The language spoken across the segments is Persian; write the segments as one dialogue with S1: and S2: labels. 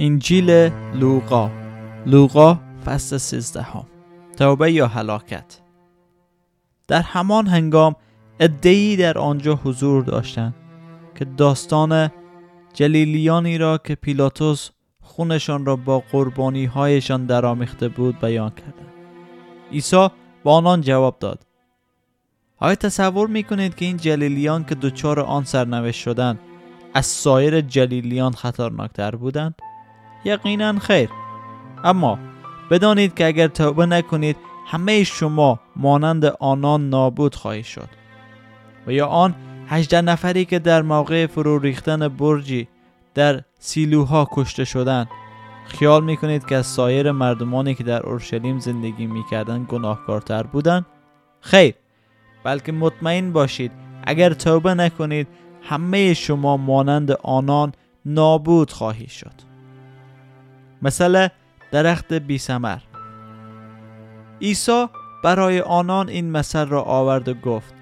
S1: انجیل لوقا. لوقا فصل سیزدهم. توبه یا هلاکت. در همان هنگام ادهی در آنجا حضور داشتند که داستان جلیلیانی را که پیلاتوس خونشان را با قربانی هایشان درآمیخته بود بیان کردند. عیسی با آنان جواب داد. آیا تصور می کنید که این جلیلیان که دچار آن سرنوشت شدند از سایر جلیلیان خطرناکتر بودند؟ یقینا خیر. اما بدانید که اگر توبه نکنید همه شما مانند آنان نابود خواهید شد. و یا آن هجده نفری که در موقع فرو ریختن برجی در سیلوها کشته شدند. خیال می‌کنید که از سایر مردمانی که در اورشلیم زندگی می‌کردند گناهکارتر بودند؟ خیر بلکه مطمئن باشید اگر توبه نکنید همه شما مانند آنان نابود خواهید شد. مثل درخت بی سمر عیسی برای آنان این مثل را آورد و گفت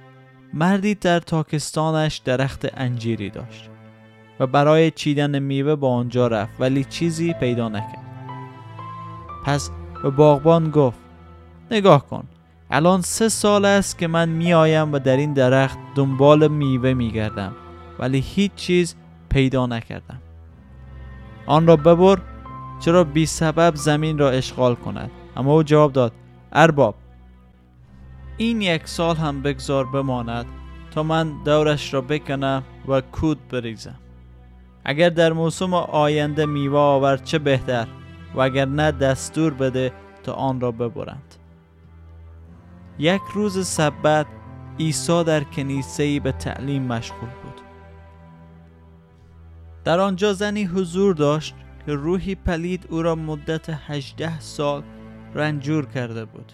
S1: مردی در تاکستانش درخت انجیری داشت و برای چیدن میوه با آنجا رفت ولی چیزی پیدا نکرد. پس به باغبان گفت نگاه کن الان سه سال است که من میآیم و در این درخت دنبال میوه میگردم ولی هیچ چیز پیدا نکردم. آن را ببر چرا بی سبب زمین را اشغال کند؟ اما او جواب داد ارباب این یک سال هم بگذار بماند تا من دورش را بکنم و کود بریزم. اگر در موسم آینده میوه آورد چه بهتر و اگر نه دستور بده تا آن را ببرند. یک روز سبت عیسی در کنیسه به تعلیم مشغول بود. در آنجا زنی حضور داشت که روحی پلید او را مدت 18 سال رنجور کرده بود.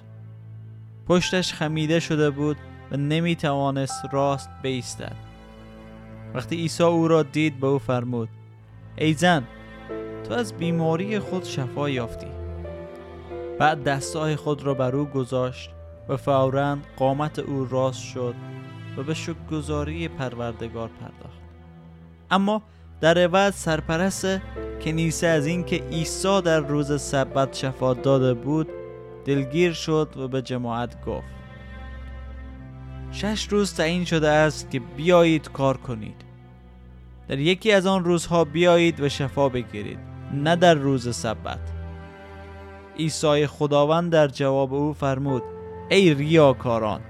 S1: پشتش خمیده شده بود و نمی توانست راست بیستد. وقتی عیسی او را دید به او فرمود ای زن تو از بیماری خود شفا یافتی. بعد دستای خود را بر او گذاشت و فورا قامت او راست شد و به شکرگزاری پروردگار پرداخت. اما در عوض سرپرست کنیسه از اینکه عیسی در روز سبت شفا داده بود دلگیر شد و به جماعت گفت شش روز تعیین شده است که بیایید کار کنید. در یکی از آن روزها بیایید و شفا بگیرید نه در روز سبت. عیسی خداوند در جواب او فرمود ای ریاکاران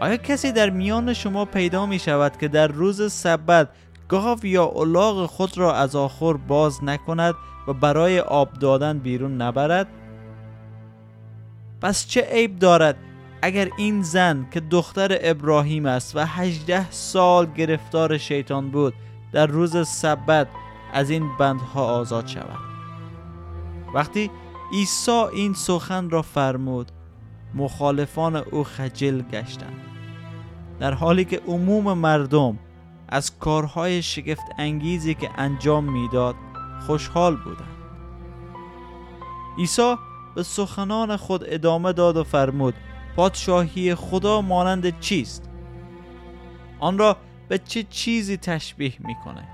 S1: آیا کسی در میان شما پیدا می شود که در روز سبت گاو یا الاغ خود را از آخر باز نکند و برای آب دادن بیرون نبرد؟ پس چه عیب دارد اگر این زن که دختر ابراهیم است و هجده سال گرفتار شیطان بود در روز سبت از این بندها آزاد شود؟ وقتی عیسی این سخن را فرمود مخالفان او خجل گشتند. در حالی که عموم مردم از کارهای شگفت انگیزی که انجام می‌داد خوشحال بودند. عیسی به سخنان خود ادامه داد و فرمود پادشاهی خدا مانند چیست؟ آن را به چه چیزی تشبیه می‌کنه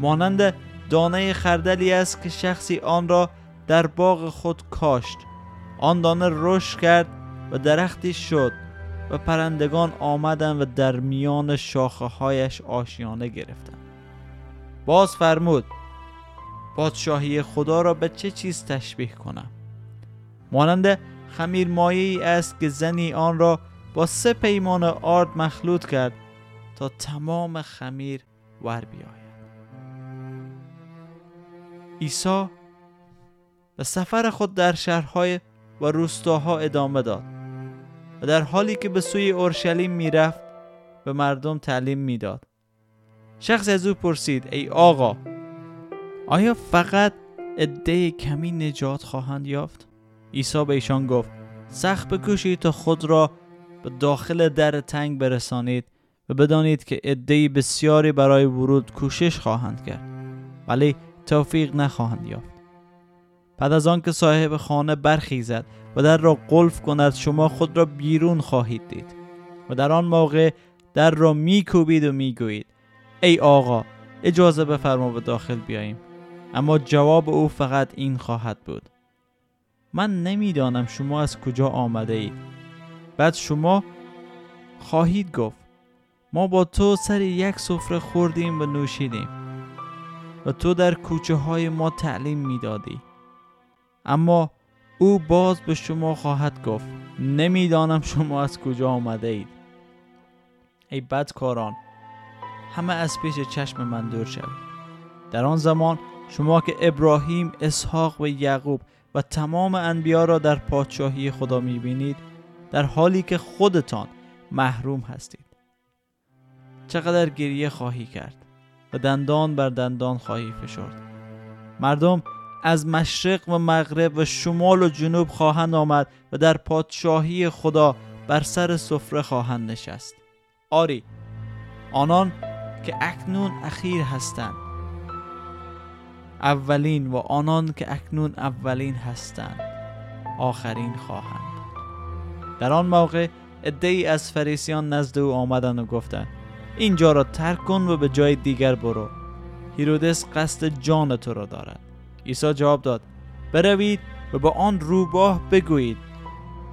S1: مانند دانه خردلی است که شخصی آن را در باغ خود کاشت. آن دانه رشد کرد و درختی شد. و پرندگان آمدند و در میان شاخه هایش آشیانه گرفتند. باز فرمود پادشاهی خدا را به چه چیز تشبیه کنم؟ مانند خمیر مایه است که زنی آن را با سه پیمان آرد مخلوط کرد تا تمام خمیر ور بیاید. عیسی به سفر خود در شهرهای و روستاها ادامه داد. و در حالی که به سوی اورشلیم می‌رفت به مردم تعلیم می‌داد. شخص از او پرسید ای آقا آیا فقط عده کمی نجات خواهند یافت؟ عیسی به ایشان گفت سخت بکوشید تا خود را به داخل در تنگ برسانید و بدانید که عده بسیاری برای ورود کوشش خواهند کرد ولی توفیق نخواهند یافت. بعد از آنکه صاحب خانه برخیزد و در را قلف کند شما خود را بیرون خواهید دید و در آن موقع در را میکوبید و می‌گویید ای آقا اجازه بفرما به داخل بیاییم. اما جواب او فقط این خواهد بود. من نمی‌دانم شما از کجا آمده اید. بعد شما خواهید گفت ما با تو سر یک سفره خوردیم و نوشیدیم و تو در کوچه های ما تعلیم می‌دادی. اما او باز به شما خواهد گفت نمی‌دانم شما از کجا آمده اید ای بدکاران همه از پیش چشم من دور شوید. در آن زمان شما که ابراهیم اسحاق و یعقوب و تمام انبیا را در پادشاهی خدا می‌بینید در حالی که خودتان محروم هستید. چقدر گریه خواهی کرد و دندان بر دندان خواهی فشرد. مردم از مشرق و مغرب و شمال و جنوب خواهند آمد و در پادشاهی خدا بر سر سفره خواهند نشست. آری آنان که اکنون اخیر هستند. اولین و آنان که اکنون اولین هستند. آخرین خواهند در آن موقع ای از فریسیان نزد او آمدند و گفتند اینجا را ترک کن و به جای دیگر برو. هیرودس قصد جان تو را دارد. عیسی جواب داد بروید و به آن روباه بگویید.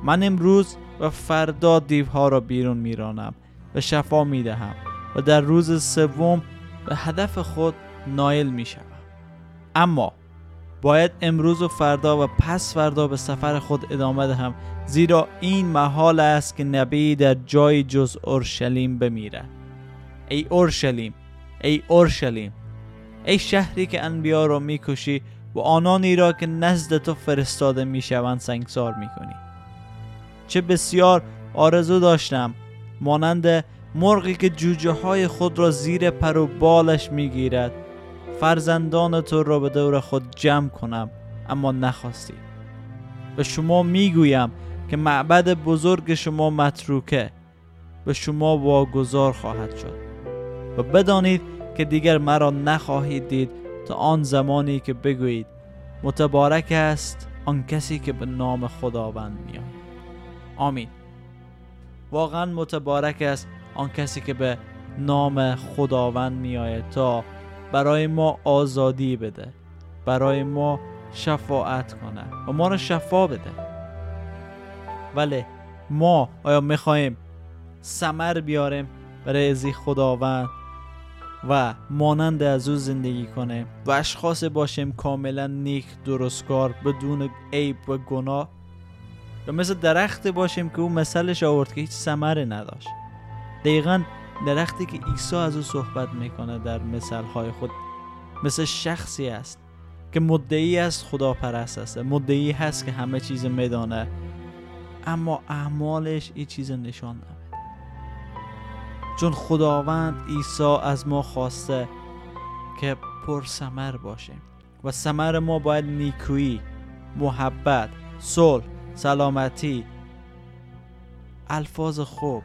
S1: من امروز و فردا دیوها را بیرون میرانم و شفا می‌دهم و در روز سوم به هدف خود نایل می‌شوم. اما باید امروز و فردا و پس فردا به سفر خود ادامه دهم زیرا این محال است که نبی در جای جز اورشلیم بمیرد. ای اورشلیم ای اورشلیم ای شهری که انبیا را می‌کشی و آنانی را که نزد تو فرستاده می‌شوند سنگسار می‌کنی. چه بسیار آرزو داشتم مانند مرغی که جوجه های خود را زیر پر و بالش می‌گیرد. فرزندان تو را به دور خود جمع کنم اما نخواستی. به شما می‌گویم که معبد بزرگ شما متروکه. به شما واگذار خواهد شد. و بدانید که دیگر مرا نخواهید دید تا آن زمانی که بگویید متبارک است آن کسی که به نام خداوند میآید. آمین. واقعا متبارک است آن کسی که به نام خداوند میآید تا برای ما آزادی بده برای ما شفاعت کنه و ما را شفا بده. ولی ما آیا می‌خواهیم سمر بیاریم برای ازی خداوند؟ و مانند از او زندگی کنیم و اشخاص باشیم کاملا نیک درستکار بدون عیب و گناه. و مثل درخت باشیم که او مثلش آورد که هیچ سمره نداشت. دقیقا درختی که عیسی از او صحبت می‌کنه در مثلهای خود مثل شخصی است که مدعی است خدا پرست است. مدعی هست که همه چیز میدانه اما اعمالش این چیز نشان چون خداوند عیسی از ما خواسته که پر سمر باشیم و سمر ما باید نیکویی محبت صلح سلامتی الفاظ خوب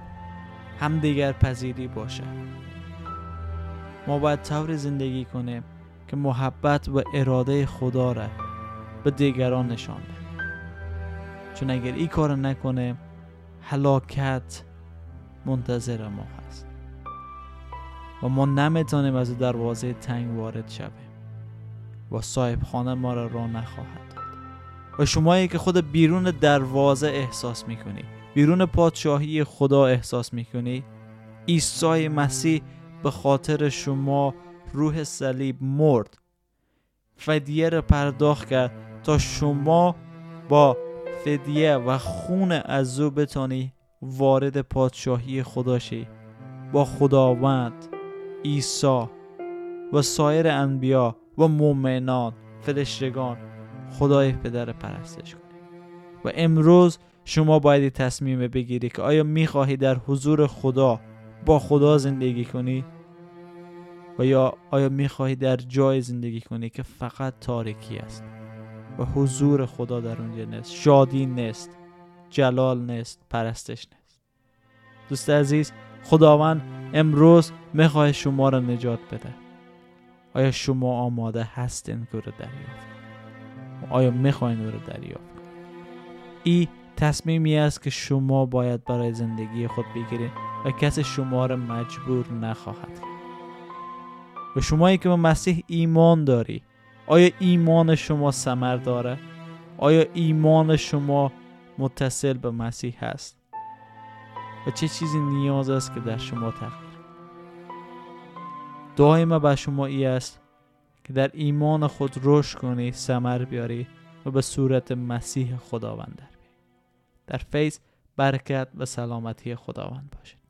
S1: همدیگر پذیری باشه. ما باید طور زندگی کنیم که محبت و اراده خدا را به دیگران نشان چون اگر این کار نکنیم هلاکت منتظر ما هست. و ما نمی‌تونیم از دروازه تنگ وارد شویم. و صاحب خانه ما را راه نخواهد داد. و شمایی که خود بیرون دروازه احساس می‌کنی. بیرون پادشاهی خدا احساس می‌کنی. عیسی مسیح به خاطر شما روح صلیب مرد. فدیه را پرداخت کرد تا شما با فدیه و خون از او بتانی وارد پادشاهی خدا شی. با خداوند عیسی و سایر انبیا و مؤمنان فرشتگان. خدای پدر پرستش کنی. و امروز شما باید تصمیم بگیری که آیا می‌خواهی در حضور خدا با خدا زندگی کنی؟ و یا آیا می‌خواهی در جای زندگی کنی که فقط تاریکی است و حضور خدا در اونجا نیست شادی نیست؟ جلال نیست پرستش نیست. دوست عزیز خداوند امروز می‌خواه شما را نجات بده. آیا شما آماده هستین که رو دریافت؟ آیا می‌خواین او رو دریافت ای تصمیمی است که شما باید برای زندگی خود بگیرید و کسی شما را مجبور نخواهد و شمایی که به مسیح ایمان داری آیا ایمان شما سمر داره؟ آیا ایمان شما متصل به مسیح هست؟ و چه چیزی نیاز است که در شما تغییر دعای ما به شما ای است که در ایمان خود رشد کنی سمر بیاری و به صورت مسیح خداوند در بیاری در فیض برکت و سلامتی خداوند باشید